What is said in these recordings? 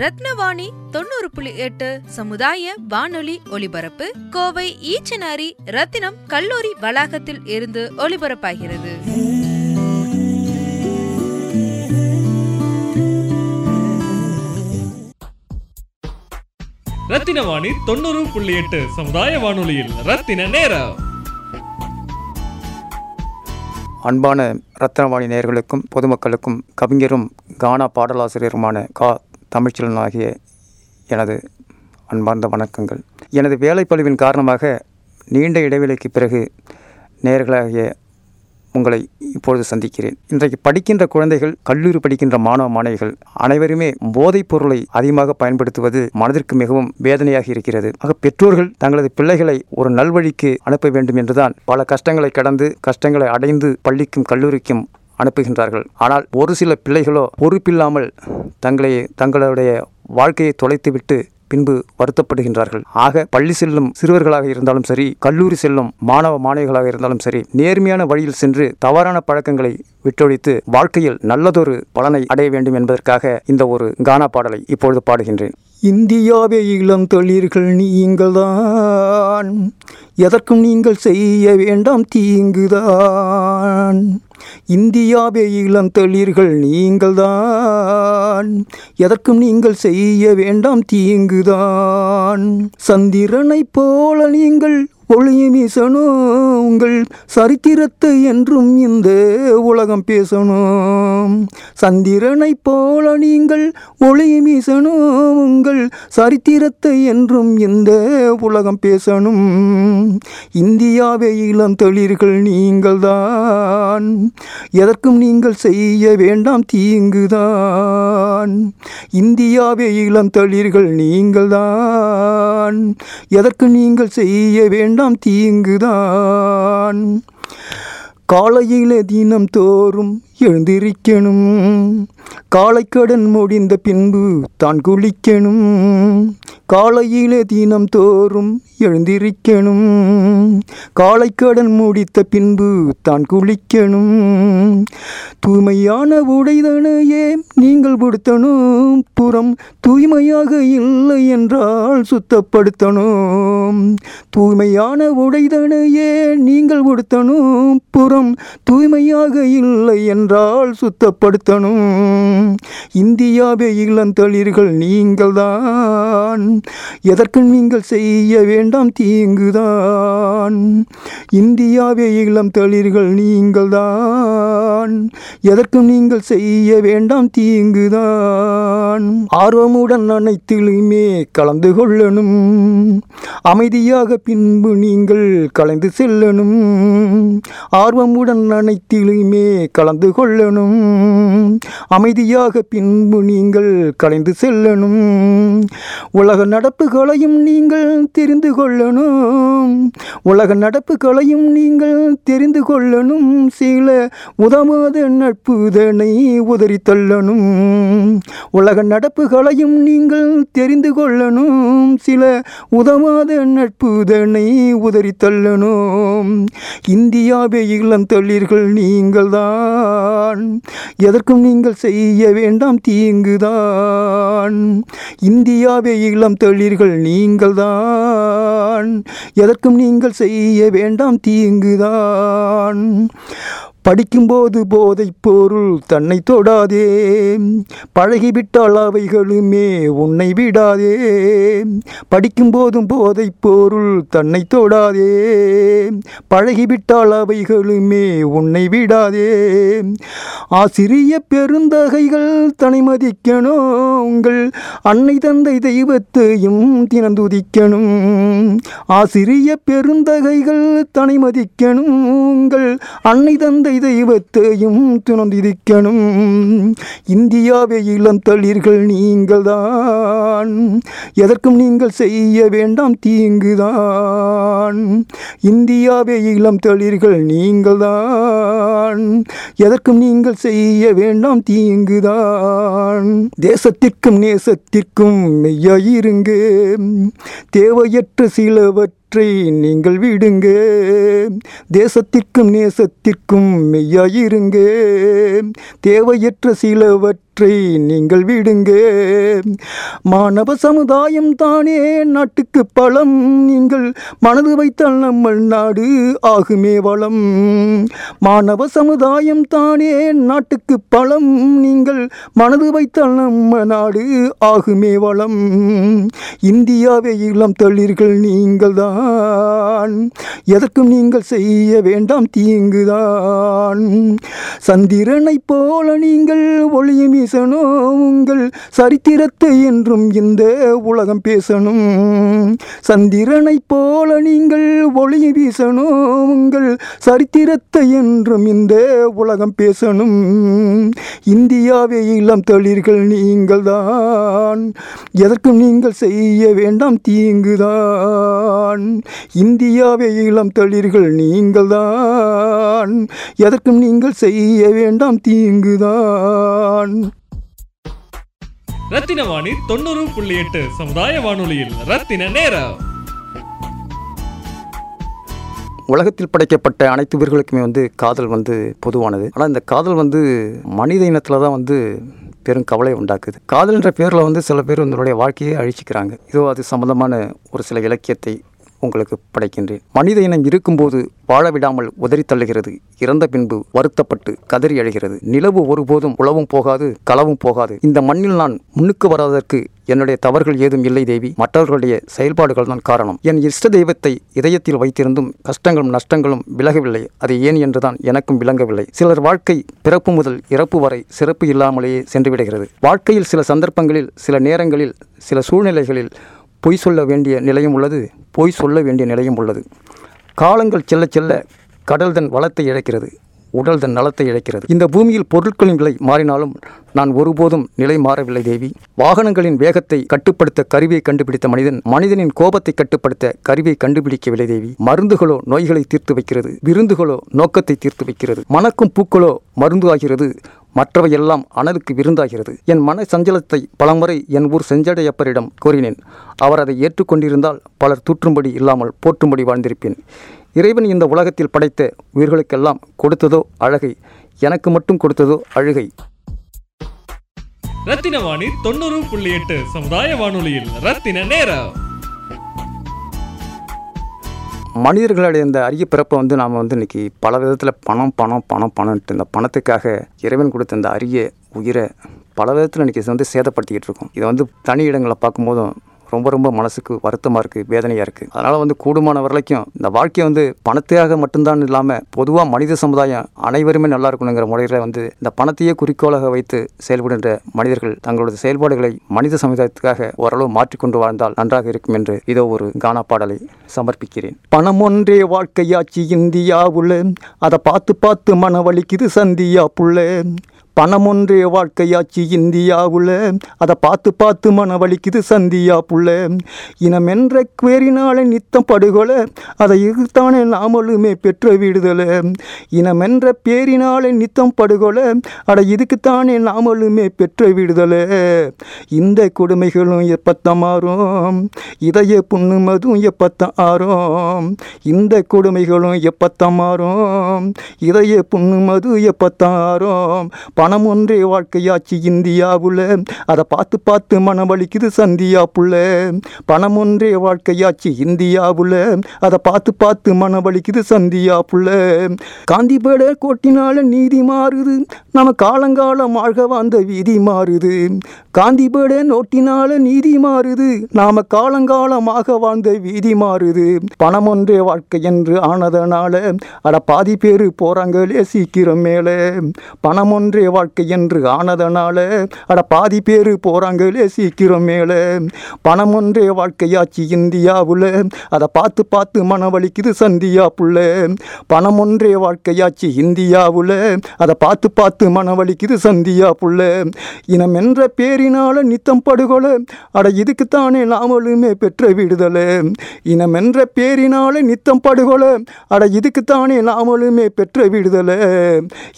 ரத்னவாணி தொண்ணூறு புள்ளி எட்டு சமுதாய வானொலி ஒலிபரப்பு கோவை ஈச்சனாரி ரத்தினம் கல்லூரி வளாகத்தில் இருந்து ஒலிபரப்பாகிறது. ரத்தின வாணி தொண்ணூறு புள்ளி எட்டு சமுதாய வானொலியில் ரத்தின நேரம். அன்பான ரத்னவாணி நேயர்களுக்கும் பொதுமக்களுக்கும் கவிஞரும் கானா பாடலாசிரியருமான கா தமிழ்ச்செல்வன் எனது அன்பார்ந்த வணக்கங்கள். எனது வேலைப்பளுவின் காரணமாக நீண்ட இடைவெளிக்கு பிறகு நேர்களாகிய உங்களை இப்பொழுது சந்திக்கிறேன். இன்றைக்கு படிக்கின்ற குழந்தைகள் கல்லூரி படிக்கின்ற மாணவ மாணவிகள் அனைவருமே போதைப் பொருளை அதிகமாக பயன்படுத்துவது மனதிற்கு மிகவும் வேதனையாக இருக்கிறது. ஆக பெற்றோர்கள் தங்களது பிள்ளைகளை ஒரு நல்வழிக்கு அனுப்ப வேண்டும் என்றுதான் பல கஷ்டங்களை கடந்து கஷ்டங்களை அடைந்து பள்ளிக்கும் கல்லூரிக்கும் அனுப்புகின்றார்கள். ஆனால் ஒரு சில பிள்ளைகளோ பொறுப்பில்லாமல் தங்களை தங்களுடைய வாழ்க்கையை தொலைத்துவிட்டு பின்பு வருத்தப்படுகின்றார்கள். ஆக பள்ளி செல்லும் சிறுவர்களாக இருந்தாலும் சரி கல்லூரி செல்லும் மாணவ மாணவிகளாக இருந்தாலும் சரி நேர்மையான வழியில் சென்று தவறான பழக்கங்களை விட்டொழித்து வாழ்க்கையில் நல்லதொரு பலனை அடைய வேண்டும் என்பதற்காக இந்த ஒரு கானா பாடலை இப்பொழுது பாடுகின்றேன். இந்தியாவே இளம் தொழில்கள் நீங்கள்தான் எதற்கும் நீங்கள் செய்ய வேண்டாம் தீங்குதான். இந்தியாவே இளம் தளிர்கள் நீங்கள்தான். எதற்கும் நீங்கள் செய்ய வேண்டாம் தீங்குதான். சந்திரனைப் போல நீங்கள் ஒளியை வீசணும் உங்கள் சரித்திரத்தை என்றும் இந்த உலகம் பேசணும் சந்திரனைப் போல நீங்கள் ஒளியை வீசணும் உங்கள் சரித்திரத்தை என்றும் இந்த உலகம் பேசணும் இந்தியாவே இளம் தொழில்கள் நீங்கள்தான் எதற்கும் நீங்கள் செய்ய வேண்டாம் தீங்குதான். இந்தியாவே இளம் தொழில்கள் நீங்கள்தான் எதற்கு நீங்கள் செய்ய வேண்டாம் தீங்குதான். காலையிலே தினம் தோறும் எழுந்திருக்கணும். காலைக்கடன் முடிந்த பின்பு தான் குளிக்கணும். காலையிலே தினம் தோறும் எழுந்திருக்கணும். காலைக்கடன் முடித்த பின்பு தான் குளிக்கணும். தூய்மையான உடைதனையே நீங்கள் கொடுத்தனும் புறம் தூய்மையாக இல்லை என்றால் சுத்தப்படுத்தணும். தூய்மையான உடைதனையே நீங்கள் கொடுத்தனும் புறம் தூய்மையாக இல்லை என்றால் சுத்தப்படுத்தணும். இந்தியாவே இளந்தளிர்கள் நீங்கள்தான். எதற்கு நீங்கள் செய்ய வேண்டாம் தீங்குதான். இந்தியாவே இளம் தளிர்கள் நீங்கள்தான். எதற்கும் நீங்கள் செய்ய வேண்டாம் தீங்குதான். ஆர்வமுடன் அனைத்திலுமே கலந்து கொள்ளணும். அமைதியாக பின்பு நீங்கள் கலந்து செல்லணும். ஆர்வமுடன் அனைத்திலுமே கலந்து கொள்ளணும். அமைதியாக பின்பு நீங்கள் கலைந்து செல்லணும். உலக நடப்புகளையும் நீங்கள் தெரிந்து கொள்ளணும். உலக நடப்புகளையும் நீங்கள் தெரிந்து கொள்ளணும். சில உதவாத நட்புதனை உதறி தள்ளணும். உலக நடப்புகளையும் நீங்கள் தெரிந்து கொள்ளணும். சில உதவாத நட்புதனை உதறி தள்ளணும். இந்தியாவே இளம் தொழில்கள் நீங்கள்தான். எதற்கும் நீங்கள் செய்ய வேண்டாம் தீங்குதான். இந்தியாவே இளம் தெளிர்கள் நீங்கள்தான். எதற்கும் நீங்கள் செய்ய வேண்டாம் தீங்குதான். படிக்கும்போது போதைப் பொருள் தன்னை தொடாதே. பழகிவிட்டால் அவைகளுமே உன்னை விடாதே. படிக்கும்போதும் போதைப் பொருள் தன்னை தொடாதே. பழகிவிட்டால் அவைகளுமே உன்னை விடாதே. ஆசிரிய பெருந்தகைகள் தனி மதிக்கணும் உங்கள் அன்னை தந்தை தெய்வத்தையும் தினந்துதிக்கணும். ஆசிரிய பெருந்தகைகள் தனி மதிக்கணும் உங்கள் அன்னை தந்தை தெய்வத்தையும் துணந்திருக்கணும். இந்தியாவே இளம் தளிர்கள் நீங்கள்தான். எதற்கும் நீங்கள் செய்ய வேண்டாம் தீங்குதான். இந்தியாவே இளம் தளிர்கள் நீங்கள்தான். எதற்கும் நீங்கள் செய்ய வேண்டாம் தீங்குதான். தேசத்திற்கும் நேசத்திற்கும் மெய்யாயிருங்க. தேவையற்ற சிலவற்றை நீங்கள் விடுங்க. தேசத்திற்கும் நேசத்திற்கும் மெய்யாயிருங்க. தேவையற்ற சிலவற்றை நீங்கள் விடுங்க. மாணவ சமுதாயம் தானே நாட்டுக்கு பலம். நீங்கள் மனது வைத்தால் நம்ம நாடு ஆகுமே வளம். மாணவ சமுதாயம் தானே நாட்டுக்கு பலம். நீங்கள் மனது வைத்தால் நம்ம நாடு ஆகுமே வளம். இந்தியாவே இளம் தளிர்கள் நீங்கள் தான் எதற்கும் நீங்கள் செய்ய வேண்டாம் தீங்குதான். சந்திரனைப் போல நீங்கள் ஒளியுமே வீசணும் உங்கள் சரித்திரத்தை என்றும் இந்த உலகம் பேசணும். சந்திரனைப் போல நீங்கள் ஒளி வீசணும் உங்கள் சரித்திரத்தை என்றும் இந்த உலகம் பேசணும். இந்தியாவே இளம் தளிர்கள் நீங்கள் தான் எதற்கும் நீங்கள் செய்ய வேண்டாம் தீங்குதான். இந்தியாவே இளம் தளிர்கள் நீங்கள் தான் எதற்கும் நீங்கள் செய்ய வேண்டாம் தீங்குதான். ரத்தின வாணி தொண்ணூறு புள்ளி எட்டு சமுதாய வானொலியில் ரத்தின நேரம். உலகத்தில் படைக்கப்பட்ட அனைத்து உயிர்களுக்குமே வந்து காதல் வந்து பொதுவானது. ஆனால் இந்த காதல் வந்து மனித இனத்தில் தான் வந்து பெரும் கவலை உண்டாக்குது. காதல்ன்ற பேரில் வந்து சில பேர் உங்களுடைய வாழ்க்கையை அழிச்சிக்கிறாங்க. இதோ அது சம்பந்தமான ஒரு சில இலக்கியத்தை உங்களுக்கு படைக்கின்றேன் மனித இனம் இருக்கும்போது வாழ விடாமல் உதறி தள்ளுகிறது. இறந்த பின்பு வருத்தப்பட்டு கதறி அழுகிறது. நிலவு ஒருபோதும் உழவும் போகாது களவும் போகாது. இந்த மண்ணில் நான் முன்னுக்கு வராததற்கு என்னுடைய தவறுகள் ஏதும் இல்லை தேவி. மற்றவர்களுடைய செயல்பாடுகள் தான் காரணம். என் இஷ்ட தெய்வத்தை இதயத்தில் வைத்திருந்தும் கஷ்டங்களும் நஷ்டங்களும் விலகவில்லை. அது ஏன் என்றுதான் எனக்கும் விளங்கவில்லை. சிலர் வாழ்க்கை பிறப்பு முதல் இறப்பு வரை சிறப்பு இல்லாமலேயே சென்றுவிடுகிறது. வாழ்க்கையில் சில சந்தர்ப்பங்களில் சில நேரங்களில் சில சூழ்நிலைகளில் பொய் சொல்ல வேண்டிய நிலையும் உள்ளது பொய் சொல்ல வேண்டிய நிலையும் உள்ளது. காலங்கள் செல்ல செல்ல கடல் தன் வளத்தை இழக்கிறது உடல் தன் நலத்தை இழக்கிறது. இந்த பூமியில் பொருட்களின் விலை மாறினாலும் நான் ஒருபோதும் நிலை மாறவில்லை தேவி. வாகனங்களின் வேகத்தை கட்டுப்படுத்த கருவியை கண்டுபிடித்த மனிதன் மனிதனின் கோபத்தை கட்டுப்படுத்த கருவியை கண்டுபிடிக்கவில்லை தேவி. மருந்துகளோ நோய்களை தீர்த்து வைக்கிறது விருந்துகளோ நோக்கத்தை தீர்த்து வைக்கிறது. மணக்கும் பூக்களோ மருந்து ஆகிறது மற்றவை எல்லாம் அனலுக்கு விருந்தாகிறது. என் மன சஞ்சலத்தை பலமுறை என் ஊர் செஞ்சடையப்பரிடம் கூறினேன். அவர் அதை ஏற்றுக்கொண்டிருந்தால் பலர் தூற்றும்படி இல்லாமல் போற்றும்படி வாழ்ந்திருப்பேன். இறைவன் இந்த உலகத்தில் படைத்த உயிர்களுக்கெல்லாம் கொடுத்ததோ அழகை எனக்கு மட்டும் கொடுத்ததோ அழுகை. ரத்தின வாணி தொண்ணூறு புள்ளி எட்டு சமுதாய வானொலியில் ரத்தின நேரம். மனிதர்களுடைய இந்த அரிய பிறப்பை வந்து நாம் வந்து இன்னைக்கு பல விதத்தில் பணம் பணம் பணம் பணம்ட்டு இந்த பணத்துக்காக இறைவன் கொடுத்த இந்த அரிய உயிரை பல விதத்தில் இன்றைக்கி வந்து சேதப்படுத்திக்கிட்டு இருக்கோம். இதை வந்து தனி இடங்களை பார்க்கும்போதும் ரொம்ப ரொம்ப மனசுக்கு வருத்தமாக இருக்குது வேதனையாக இருக்குது அதனால் வந்து கூடுமான வரைக்கும் இந்த வாழ்க்கையை வந்து பணத்தையாக மட்டும்தான் இல்லாமல் பொதுவாக மனித சமுதாயம் அனைவருமே நல்லா இருக்கணுங்கிற முறையில் வந்து இந்த பணத்தையே குறிக்கோளாக வைத்து செயல்படுகின்ற மனிதர்கள் தங்களது செயல்பாடுகளை மனித சமுதாயத்துக்காக ஓரளவு மாற்றிக்கொண்டு வாழ்ந்தால் நன்றாக இருக்கும் என்று இதோ ஒரு கானா பாடலை சமர்ப்பிக்கிறேன். பணம் ஒன்றே வாழ்க்கையாச்சு இந்தியாவுள்ள அதை பார்த்து பார்த்து மன வலிக்குது சந்தியா புள்ள. பணமொன்றே வாழ்க்கையாச்சு இந்தியாவுல. அதை பார்த்து பார்த்து மன வலிக்குது சந்தியா புள்ள. இனமென்ற குவேறினாலே நித்தம் படுகொலை. அதை எதிர்த்தானே நாமளுமே பெற்ற விடுதலை. இனமென்ற பேரினாலே நித்தம் படுகொலை. அட இதுக்குத்தானே நாமளுமே பெற்ற விடுதலை. இந்த கொடுமைகளும் எப்பத்தான் மாறும்? இதய புண்ணுமதும் எப்பத்தான் ஆறும்? இந்த கொடுமைகளும் எப்பத்தான் மாறும்? இதய புண்ணுமது எப்பத்தான் ஆறும்? பணம் ஒன்றே வாழ்க்கையாச்சு இந்தியாவுல. அதை பார்த்து பார்த்து மனம் வலிக்குது சந்தியா புள்ள. பணம் ஒன்றே வாழ்க்கையாச்சு இந்தியாவுல. அதை பார்த்து பார்த்து மனம் வலிக்குது சந்தியா புள்ள. காந்திபேட கோட்டினால நீதி மாறுது. நம்ம காலங்காலம் ஆழ்க வாழ்ந்த வீதி மாறுது. காந்திபேட நோட்டினால நீதி மாறுது. நாம காலங்காலமாக வாழ்ந்த வீதி மாறுது. பணம் ஒன்றே வாழ்க்கை என்று ஆனதனால அட பாதி பேர் போறாங்களே சீக்கிரம் மேலே. பணம் ஒன்றே வாழ்க்கை என்று ஆனதனால அட பாதி பேர் போகிறாங்களே சீக்கிரம் மேலே. பணம் ஒன்றே வாழ்க்கையாச்சு இந்தியாவில். அதை பார்த்து பார்த்து மன வலிக்குது சந்தியா புள்ள. பணம் ஒன்றே வாழ்க்கையாச்சு இந்தியாவில். அதை பார்த்து பார்த்து மன வலிக்குது சந்தியா புள்ள. இனம் என்ற பேரினால நித்தம் படுகொலை. அட இதுக்குத்தானே நாமளுமே பெற்ற விடுதலை. இனம் என்ற பேரினால நித்தம் படுகொலை. அட இதுக்குத்தானே நாமளுமே பெற்ற விடுதலை.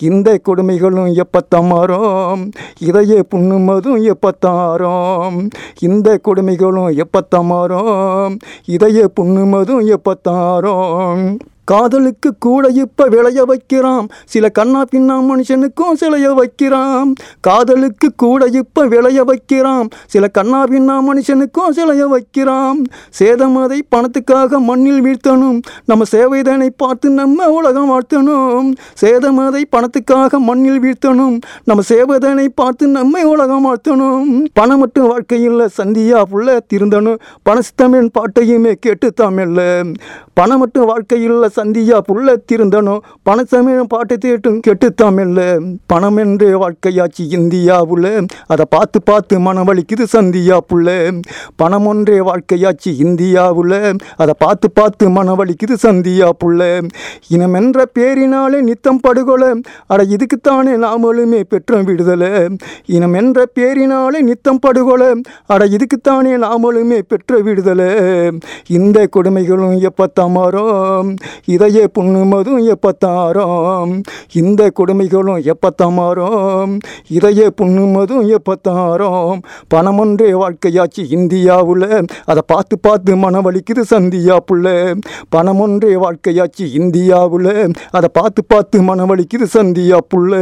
இந்த கொடுமைகளும் எப்போ மாறும் இதையே புண்ணுமதும் எப்பத்தாரோம் இந்த கொடுமைகளும் எப்பத்தான் இதையே புண்ணுமதும் எப்பத்தாரோம். காதலுக்கு கூட இப்ப விளைய வைக்கிறான் சில கண்ணா பின்னா மனுஷனுக்கும் சிலைய வைக்கிறான் காதலுக்கு கூட இப்ப விளைய வைக்கிறான் சில கண்ணா பின்னா மனுஷனுக்கும் சிலைய வைக்கிறான் சேதமதை பணத்துக்காக மண்ணில் வீழ்த்தணும். நம்ம சேவைதனை பார்த்து நம்ம உலகம் வாழ்த்தணும். சேதமதை பணத்துக்காக மண்ணில் வீழ்த்தணும். நம்ம சேவைதனை பார்த்து நம்மை உலகம் வாழ்த்தணும். பணம் மட்டும் வாழ்க்கையில் சந்தியா புள்ள திருந்தணும். பணசித்தமிழ் பாட்டையுமே கேட்டு தமிழ்ல பணம் மட்டும் வாழ்க்கையில் சந்தியா புள்ள திருந்தணும் பணசமயம் பாட்டு தேட்டும் கெட்டு தமிழ்ல பணம் என்று வாழ்க்கையாச்சு இந்தியாவுல. அதை பார்த்து பார்த்து மனம் வலிக்குது சந்தியா புள்ள பணம் ஒன்றே வாழ்க்கையாச்சு இந்தியாவுல. அதை பார்த்து பார்த்து மனம் வலிக்குது சந்தியா புள்ள இனம் என்ற பேரினாலே நித்தம் படுகொலை. அட இதுக்குத்தானே நாமளுமே பெற்றோம் விடுதலை. இனம் என்ற பேரினாலே நித்தம் படுகொலை. அட இதுக்குத்தானே நாமளுமே பெற்ற விடுதலை. இந்த கொடுமைகளும் எப்பத்தான் மாறும் இதையே புண்ணுமதும் எப்பத்தாரோம்? இந்த கொடுமைகளும் எப்பத்தா மாறும் இதையே புண்ணுமதும் எப்பத்தாரோம்? பணமொன்றே வாழ்க்கையாச்சு இந்தியாவில் அதை பார்த்து பார்த்து மனம் வலிக்குது சந்தியா புள்ள. பணம் ஒன்றே வாழ்க்கையாச்சு இந்தியாவில் அதை பார்த்து பார்த்து மனம் வலிக்குது சந்தியா புள்ள.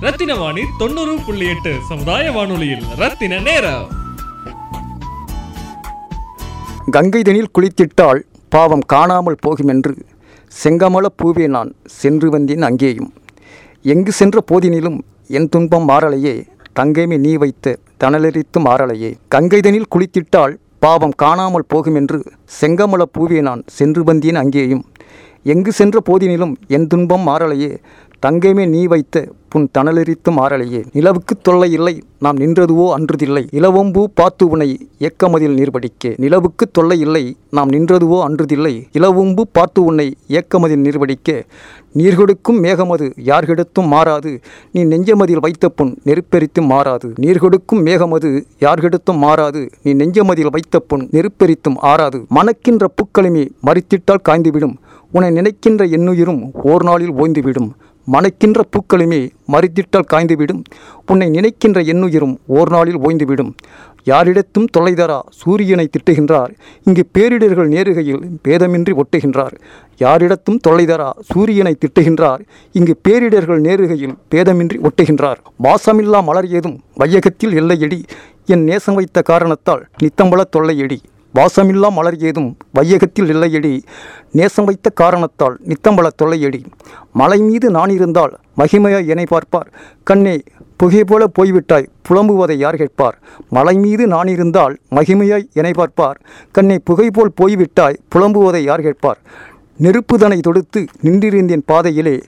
ரத்தின வாணி தொண்ணூறு புள்ளி எட்டு சமுதாய வானொலியில் ரத்தின நேரம். கங்கைதனில் குளித்திட்டால் பாவம் காணாமல் போகுமென்று செங்கமல பூவே நான் சென்று வந்தேன் அங்கேயும். எங்கு சென்ற போதினிலும் என் துன்பம் மாறலையே தங்கைமை நீ வைத்த தணலரித்து மாறலையே. கங்கைதனில் குளித்திட்டால் பாவம் காணாமல் போகுமென்று செங்கமல பூவே நான் சென்று வந்தேன் அங்கேயும். எங்கு சென்ற போதினிலும் என் துன்பம் மாறலையே தங்கைமே நீ வைத்த புன் தணலெரித்தும் ஆறலையே. நிலவுக்கு தொல்லை இல்லை நாம் நின்றதுவோ அன்றுதில்லை. இளவொம்பூ பாத்து உனை ஏக்கமதில் நீர்வடிக்க. நிலவுக்கு தொல்லை இல்லை நாம் நின்றதுவோ அன்றுதில்லை. இளவொம்பு பாத்து உன்னை ஏக்கமதில் நீர்படிக்கே நீர் கொடுக்கும் மேகமது யார்கெடுத்தும் மாறாது. நீ நெஞ்சமதில் வைத்த புண் நெருப்பெரித்தும் மாறாது. நீர் கொடுக்கும் மேகமது யார்கெடுத்தும் மாறாது. நீ நெஞ்சமதில் வைத்த புண் நெருப்பெரித்தும் ஆறாது. மணக்கின்ற பூக்களுமே மறித்திட்டால் காய்ந்துவிடும். உன்னை நினைக்கின்ற எண்ணுயிரும் ஓர் நாளில் ஓய்ந்துவிடும். மணக்கின்ற பூக்களுமே மறித்திட்டால் காய்ந்துவிடும். உன்னை நினைக்கின்ற எண்ணுயிரும் ஓர் நாளில் ஓய்ந்துவிடும். யாரிடத்தும் தொலைதரா சூரியனை திட்டுகின்றார். இங்கு பேரிடர்கள் நேருகையில் பேதமின்றி ஒட்டுகின்றார். யாரிடத்தும் தொலைதரா சூரியனை திட்டுகின்றார். இங்கு பேரிடர்கள் நேருகையில் பேதமின்றி ஒட்டுகின்றார். வாசமில்லா மலர் ஏதும் வையகத்தில் எல்லையடி. என் நேசம் வைத்த காரணத்தால் நித்தம்பல தொல்லையடி. வாசமில்லா மலர் ஏதும் வையகத்தில் இல்லையடி. நேசம் வைத்த காரணத்தால் நித்தம்பல தொல்லையடி. மலை மீது நான் இருந்தால் மகிமையாய் என்னை பார்ப்பார். கண்ணே புகை போல போய்விட்டாய் புலம்புவதை யார் கேட்பார்? மலை மீது நான் இருந்தால் மகிமையாய் என்னை பார்ப்பார். கண்ணே புகை போல் போய்விட்டாய் புலம்புவதை யார் கேட்பார்? நெருப்புதனை தொடுத்து நின்றிருந்தேன் பாதையிலே.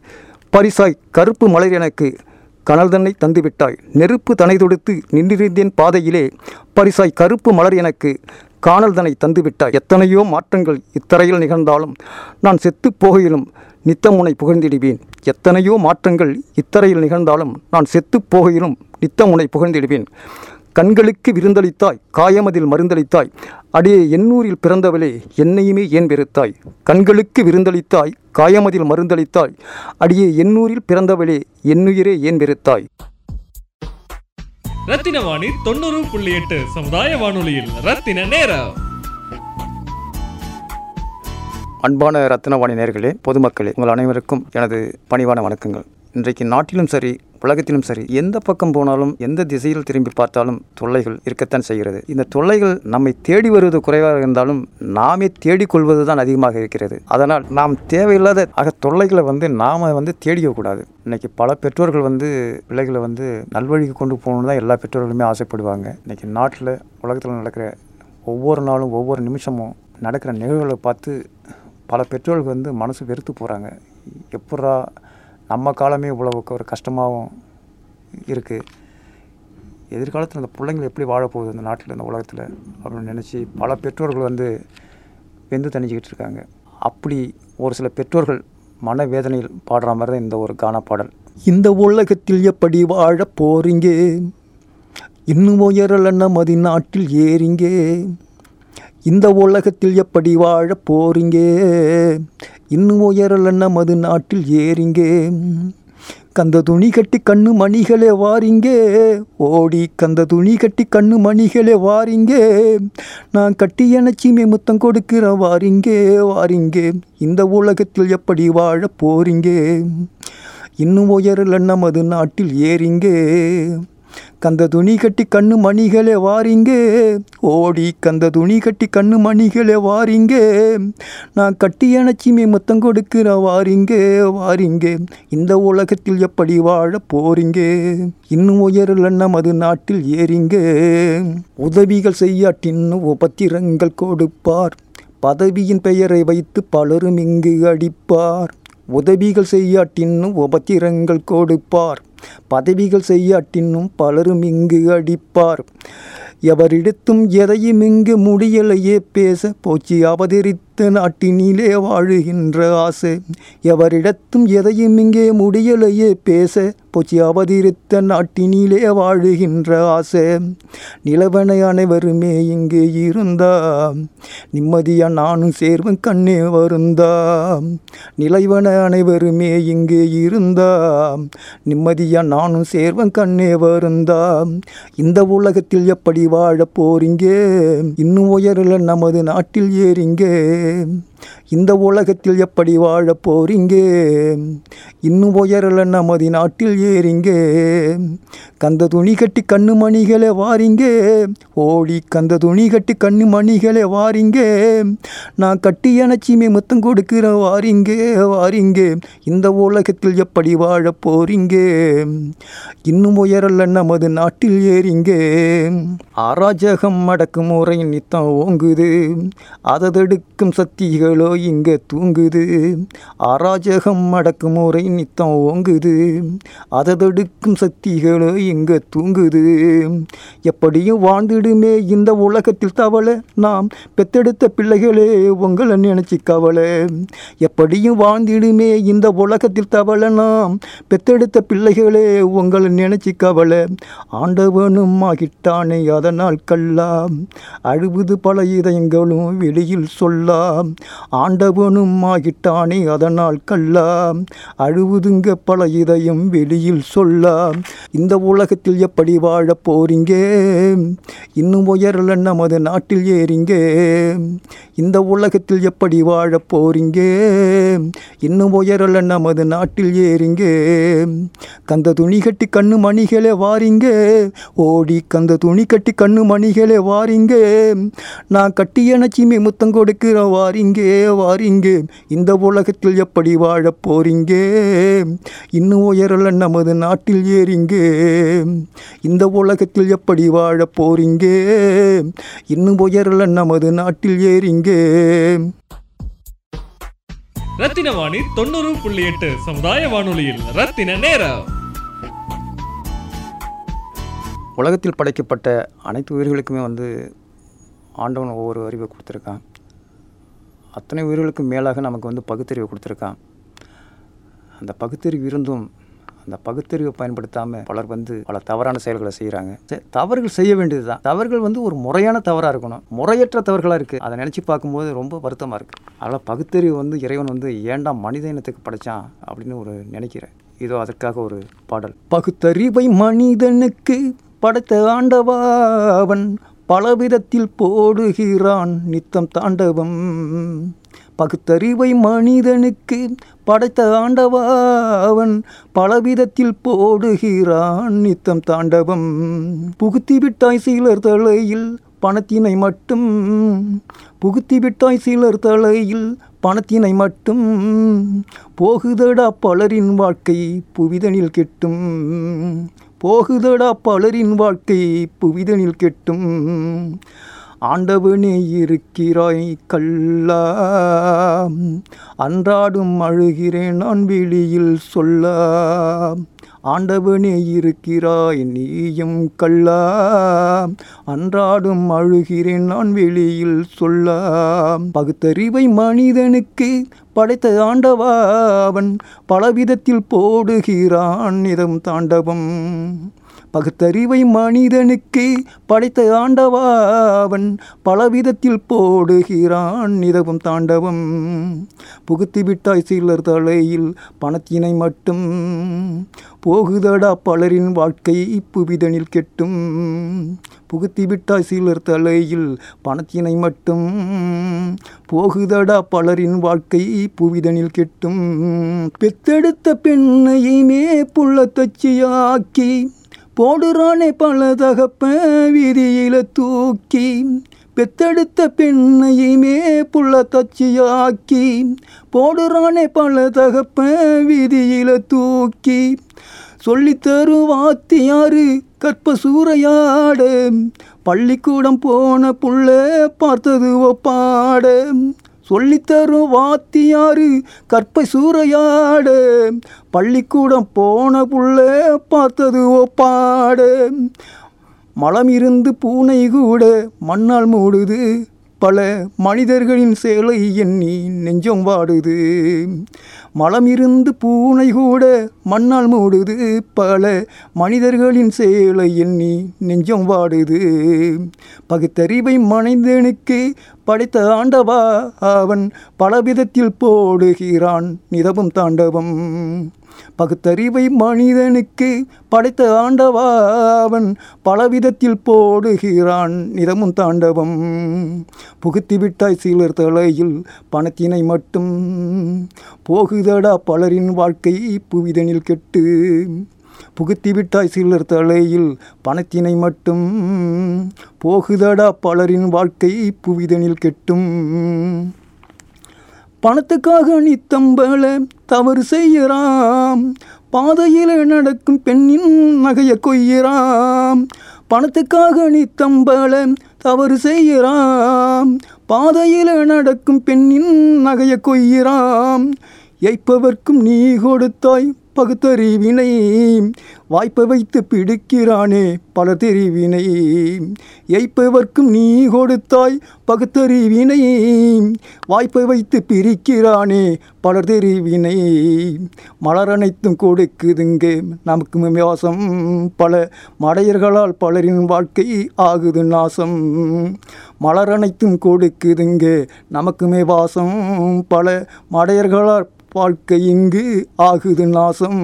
பரிசாய் கருப்பு மலர் எனக்கு கனல் தன்னை தந்துவிட்டாய். நெருப்பு தனை தொடுத்து நின்றிருந்தேன் பாதையிலே. பரிசாய் கருப்பு மலர் எனக்கு காணல் தனை தந்துவிட்டாய் எத்தனையோ மாற்றங்கள் இத்தரையில் நிகழ்ந்தாலும் நான் செத்துப் போகையிலும் நித்தமுனை புகழ்ந்திடுவேன். எத்தனையோ மாற்றங்கள் இத்தரையில் நிகழ்ந்தாலும் நான் செத்துப்போகையிலும் போகையிலும் புகழ்ந்திடுவேன். கண்களுக்கு விருந்தளித்தாய் காயமதில் மருந்தளித்தாய் அடியே எண்ணூரில் பிறந்தவளே என்னையுமே ஏன் வெறுத்தாய்? கண்களுக்கு விருந்தளித்தாய் காயமதில் மருந்தளித்தாய் அடியே எண்ணூரில் பிறந்தவளே என்னுயிரே ஏன் வெறுத்தாய்? ரத்தின வாணி தொண்ணூறு புள்ளி எட்டு சமுதாய வானொலியில் ரத்தின நேரம். அன்பான ரத்தினவாணி நேர்களே பொதுமக்களே உங்கள் அனைவருக்கும் எனது பணிவான வணக்கங்கள். இன்றைக்கு நாட்டிலும் சரி உலகத்திலும் சரி எந்த பக்கம் போனாலும் எந்த திசையில் திரும்பி பார்த்தாலும் தொல்லைகள் இருக்கத்தான் செய்கிறது. இந்த தொல்லைகள் நம்மை தேடி வருவது குறைவாக இருந்தாலும் நாமே தேடிக்கொள்வது தான் அதிகமாக இருக்கிறது. அதனால் நாம் தேவையில்லாத ஆக தொல்லைகளை வந்து நாம் வந்து தேடிக்கக்கூடாது. இன்னைக்கு பல பெற்றோர்கள் வந்து பிள்ளைகளை வந்து நல்வழிக்கு கொண்டு போகணுன்னு தான் எல்லா பெற்றோர்களுமே ஆசைப்படுவாங்க. இன்றைக்கி நாட்டில் உலகத்தில் நடக்கிற ஒவ்வொரு நாளும் ஒவ்வொரு நிமிஷமும் நடக்கிற நிகழ்வுகளை பார்த்து பல பெற்றோர்கள் வந்து மனசு வெறுத்து போகிறாங்க எப்பட்றா நம்ம காலமே இவ்வளவுக்கு ஒரு கஷ்டமாகவும் இருக்குது எதிர்காலத்தில் அந்த பிள்ளைங்கள் எப்படி வாழப்போகுது இந்த நாட்டில் இந்த உலகத்தில் அப்படின்னு நினச்சி பல பெற்றோர்கள் வந்து வெந்து தணிஞ்சிக்கிட்டு இருக்காங்க. அப்படி ஒரு சில பெற்றோர்கள் மனவேதனையில் பாடுற மாதிரி தான் இந்த ஒரு கானா பாடல். இந்த உலகத்தில் எப்படி வாழ போறீங்க? இன்னும் உயரல மதி நாட்டில் ஏறிங்க? இந்த உலகத்தில் எப்படி வாழ போறீங்க? இன்னும் உயரல நமது நாட்டில் ஏறிங்க. கந்த துணி கட்டி கண்ணு மணிகளே வாரிங்கே. ஓடி கந்த துணி கட்டி கண்ணு மணிகளே வாரிங்கே. நான் கட்டி எனச்சிமே முத்தம் கொடுக்கிற வாரிங்கே வாரிங்கே. இந்த உலகத்தில் எப்படி வாழ போறீங்க இன்னும் உயரல நமது நாட்டில் ஏறிங்கே. கந்த துணி கட்டி கண்ணு மணிகளே வாரிங்கே. ஓடி கந்த துணி கட்டி கண்ணு மணிகளே வாரிங்க. நான் கட்டி அணைச்சிமே மொத்தம் கொடுக்கிற வாரிங்கே வாரிங்கே. இந்த உலகத்தில் எப்படி வாழ போறீங்க இன்னும் உயரல நமது நாட்டில் ஏறிங்க. உதவிகள் செய்யாட்டின்னு உபத்திரங்கள் கொடுப்பார். பதவியின் பெயரை வைத்து பலரும் இங்கு அடிப்பார். உதவிகள் செய்யாட்டின்னும் உபத்திரங்கள் கொடுப்பார். பதவிகள் செய்யாட்டின்னும் பலரும் இங்கு அடிப்பார். எவரிடத்தும் எதையும் இங்கு முடியலையே பேச போச்சு அவதரித்து நாட்டினிலே வாழுகின்ற ஆசை. எவரிடத்தும் எதையும் இங்கே முடியலையே பேச போச்சு அவதிருத்த நாட்டினிலே வாழுகின்ற ஆசை. நிலவனை அனைவருமே இங்கு இருந்தா நிம்மதியா நானும் சேர்வன் கண்ணே வருந்தா நிலைவன அனைவருமே இங்கு இருந்தா நிம்மதியா நானும் சேர்வன் கண்ணே வருந்தா இந்த உலகத்தில் எப்படி வாழ போறீங்க? இன்னும் உயரல நமது நாட்டில் ஏறிங்க. eh, இந்த உலகத்தில் எப்படி வாழ போறீங்க இன்னும் உயரல நமது நாட்டில் ஏறிங்க. கந்த துணி கட்டி கண்ணு மணிகளே வாரிங்க. ஓடி கந்த துணி கட்டி கண்ணு மணிகளே வாரிங்க. நான் கட்டி எனச்சிமே முத்தம் கொடுக்கிற வாரிங்க வாரிங்க. இந்த உலகத்தில் எப்படி வாழ போறீங்க இன்னும் உயரல நமது நாட்டில் ஏறிங்க. அராஜகம் அடக்கும் முறை நித்தம் ஓங்குது. அததெடுக்கும் சக்திகள் இங்கே தூங்குது. அராஜகம் அடக்கும் முறை நித்தம் ஓங்குது. அததெடுக்கும் சக்திகளோ இங்கே தூங்குது. எப்படியும் வாழ்ந்துடுமே இந்த உலகத்தில் தவளை. நாம் பெத்தெடுத்த பிள்ளைகளே உங்களை நினைச்சு கவலை எப்படியும் வாழ்ந்திடுமே இந்த உலகத்தில் தவளை. நாம் பெத்தெடுத்த பிள்ளைகளே உங்களை நினைச்சு கவலை ஆண்டவனும் ஆகிட்டானே அதனால் கல்லாம் அழுவது பல இதயங்களும் வெளியில் சொல்லாம் ஆண்டவனும் ஆகிட்டானே அதனால் கல்லாம். அழுவுதுங்க பல இதயம் வெளியில் சொல்லாம் இந்த உலகத்தில் எப்படி வாழ போறீங்க? இன்னும் உயரல நமது நாட்டில் ஏறிங்க. இந்த உலகத்தில் எப்படி வாழ போறீங்க? இன்னும் உயரல நமது நாட்டில் ஏறிங்க. கந்த துணி கட்டி கண்ணு மணிகளே வாரிங்க. ஓடி கந்த துணி கட்டி கண்ணு மணிகளே வாரிங்க. நான் கட்டிய அணைச்சிமே முத்தம் கொடுக்கிற வாரிங்க வாரிங்க. இந்த உலகத்தில் எப்படி வாழப் போறீங்க? இன்னும் உயரல நமது நாட்டில் ஏறிங்க. இந்த உலகத்தில் எப்படி வாழ போறீங்க? இன்னும் உயரல நமது நாட்டில் ஏறிங்க. ரத்தின வாணி தொண்ணூறு புள்ளி எட்டு சமுதாய வானொலியில் ரத்தின நேரம். உலகத்தில் படைக்கப்பட்ட அனைத்து உயிர்களுக்குமே வந்து ஆண்டவன் ஒவ்வொரு அறிவை கொடுத்துருக்கான். அத்தனை உயிர்களுக்கும் மேலாக நமக்கு வந்து பகுத்தறிவை கொடுத்துருக்கான். அந்த பகுத்தறிவு இருந்தும் அந்த பகுத்தறிவை பயன்படுத்தாமல் பலர் வந்து பல தவறான செயல்களை செய்கிறாங்க சரி, தவறுகள் செய்ய வேண்டியது தான் தவறுகள் வந்து ஒரு முறையான தவறாக இருக்கணும். முறையற்ற தவறுகளாக இருக்குது அதை நினச்சி பார்க்கும்போது ரொம்ப வருத்தமாக இருக்குது அதனால் பகுத்தறிவு வந்து இறைவன் வந்து ஏன்டா மனித இனத்துக்கு படைச்சான் அப்படின்னு ஒரு நினைக்கிறேன் இதோ அதற்காக ஒரு பாடல். பகுத்தறிவை மனிதனுக்கு படைத்த ஆண்டவாவன் பலவிதத்தில் போடுகிறான் நித்தம் தாண்டவம். பகுத்தறிவை மனிதனுக்கு படைத்த ஆண்டவா அவன் பலவிதத்தில் போடுகிறான். நித்தம் தாண்டவம். புகுத்தி விட்டாய் சிலர் தலையில் பணத்தினை மட்டும். புகுத்தி விட்டாய் சிலர் தலையில் பணத்தினை மட்டும். போகுதடா பலரின் வாழ்க்கை புவிதனில் கெட்டும். போகுதடா பலரின் வாழ்க்கை புவிதனில் கெட்டும். ஆண்டவனே இருக்கிறாய் கல்லா அன்றாடும் அழுகிறேன் நான் வெளியில் சொல்ல ஆண்டவனே இருக்கிறாய் நீயும் கல்லா அன்றாடும் அழுகிறேன் நான் வெளியில் சொல்ல பகுத்தறிவை மனிதனுக்கு படைத்த ஆண்டவா அவன் பலவிதத்தில் போடுகிறான். இதம் தாண்டவம். பகுத்தறிவை மனிதனுக்கு படைத்த ஆண்டவா அவன் பலவிதத்தில் போடுகிறான். நிதவும் தாண்டவம். புகுத்தி விட்டாய் சிலர் தலையில் பணத்தினை மட்டும். போகுதடா பலரின் வாழ்க்கை புவிதனில் கெட்டும். புகுத்தி விட்டாய் சிலர் தலையில் பணத்தினை மட்டும். போகுதடா பலரின் வாழ்க்கை புவிதனில் கெட்டும். பெத்தெடுத்த பெண்ணையுமே புள்ள தச்சியாக்கி போடுறானே பல தகப்ப வீதியில தூக்கி பெத்தெடுத்த பெண்ணையுமே புள்ள தச்சியாக்கி போடுறானே பல தகப்ப வீதியில தூக்கி. சொல்லித்தரு வாத்தியாரு கற்ப சூறையாட பள்ளிக்கூடம் போன புள்ள பார்த்தது ஒப்பாட. சொல்லித்தரும் வாத்தியாரு கற்பை சூறையாட. பள்ளிக்கூடம் போன புள்ள பார்த்தது ஒப்பாடு. மலம் இருந்து பூனை கூட மண்ணால் மூடுது. பல மனிதர்களின் சேலை எண்ணி நெஞ்சம் வாடுது. மலம் இருந்து பூனை கூட மண்ணால் மூடுது பல மனிதர்களின் சேலை எண்ணி நெஞ்சம் வாடுது. பகுத்தறிவை மனிதனுக்கு படைத்த ஆண்டவா அவன் பலவிதத்தில் போடுகிறான் நிதவும் தாண்டவம். பகுத்தறிவை மனிதனுக்கு படைத்த ஆண்டவா அவன் பலவிதத்தில் போடுகிறான் நிதமும் தாண்டவம். புகுத்தி விட்டாய் சிலர் தலையில் பணத்தினை மட்டும் போகுதடா பலரின் வாழ்க்கை புவிதனில் கெட்டு. புகுத்தி விட்டாய் சிலர் தலையில் பணத்தினை மட்டும். போகுதடா பலரின் வாழ்க்கை புவிதனில் கெட்டும். பணத்துக்காக நித்தம்பல தவறு செய்யறாம். பாதையில் நடக்கும் பெண்ணின் நகையை கொய்யறாம். பணத்துக்காக நித்தம்பல தவறு செய்கிறாம். பாதையில் நடக்கும் பெண்ணின் நகைய கொய்கிறாம். எய்ப்பவர்க்கும் நீ கொடுத்தாய் பகுத்தறிவினை வாய்ப்பை வைத்து பிடிக்கிறானே பல தெரிவினை எய்ப்பவர்க்கும் நீ கொடுத்தாய் பகுத்தறிவினை வாய்ப்பை வைத்து பிரிக்கிறானே பலர் தெரிவினை மலர் அனைத்தும் கொடுக்குதுங்க நமக்கு வியாசம் பல மடையர்களால் பலரின் வாழ்க்கை ஆகுது நாசம். மலர் அனைத்தும் கொடுக்குதுங்க நமக்குமே வாசம் பல மடையர்களால் வாழ்க்கை இங்கு ஆகுது நாசம்.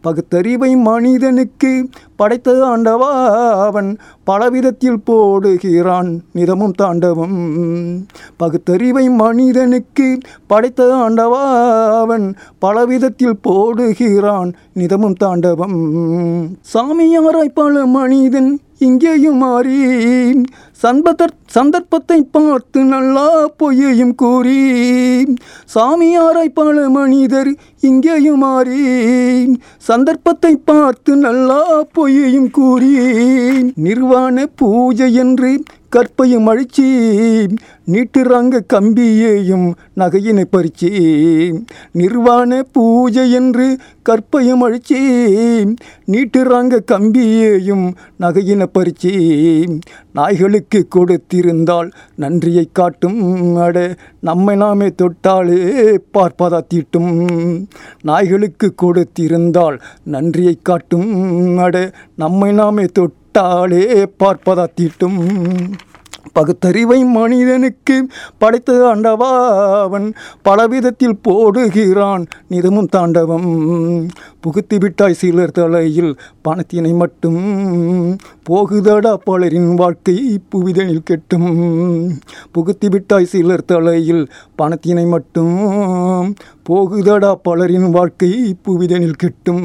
பகுத்தறிவை மனிதனுக்கு படைத்த ஆண்டவா அவன் பலவிதத்தில் போடுகிறான் நிதமும் தாண்டவம். பகுத்தறிவை மனிதனுக்கு படைத்த ஆண்டவா அவன் பலவிதத்தில் போடுகிறான் நிதமும் தாண்டவம். சாமியாராய் பல மனிதன் இங்கேயும் மாறி சந்தர் சந்தர்ப்பத்தை பார்த்து நல்லா பொய்யையும் கூறி சாமியாராய் பல மனிதர் இங்கேயும் மாறி சந்தர்ப்பத்தை பார்த்து நல்லா பொய்யையும் கூறி நிர்வாண பூஜை என்று கற்பையும் அழிச்சி நீட்டுறாங்க கம்பியையும் நகையினை பறிச்சி நிர்வாண பூஜை என்று கற்பையும் அழிச்சி நீட்டுறாங்க கம்பியையும் நகையினை பறிச்சி நாய்களுக்கு கொடுத்திருந்தால் நன்றியை காட்டும். அட நம்மை நாமே தொட்டாலே பார்ப்பதா தீட்டும். நாய்களுக்கு கொடுத்திருந்தால் நன்றியை காட்டும். அட நம்மை நாமே தொட்டாலே பார்ப்பதா தீட்டும் பகுத்தறிவை மனிதனுக்கு படைத்த ஆண்டவாவன் பலவிதத்தில் போடுகிறான். நிதமும் தாண்டவம். புகுத்தி விட்டாய் சிலர் தலையில் பணத்தினை மட்டும். போகுதடா பலரின் வாழ்க்கை புவிதனில் கெட்டும். புகுத்தி விட்டாய் சிலர் தலையில் பணத்தினை மட்டும். போகுதடா பலரின் வாழ்க்கை புவிதனில் கெட்டும்.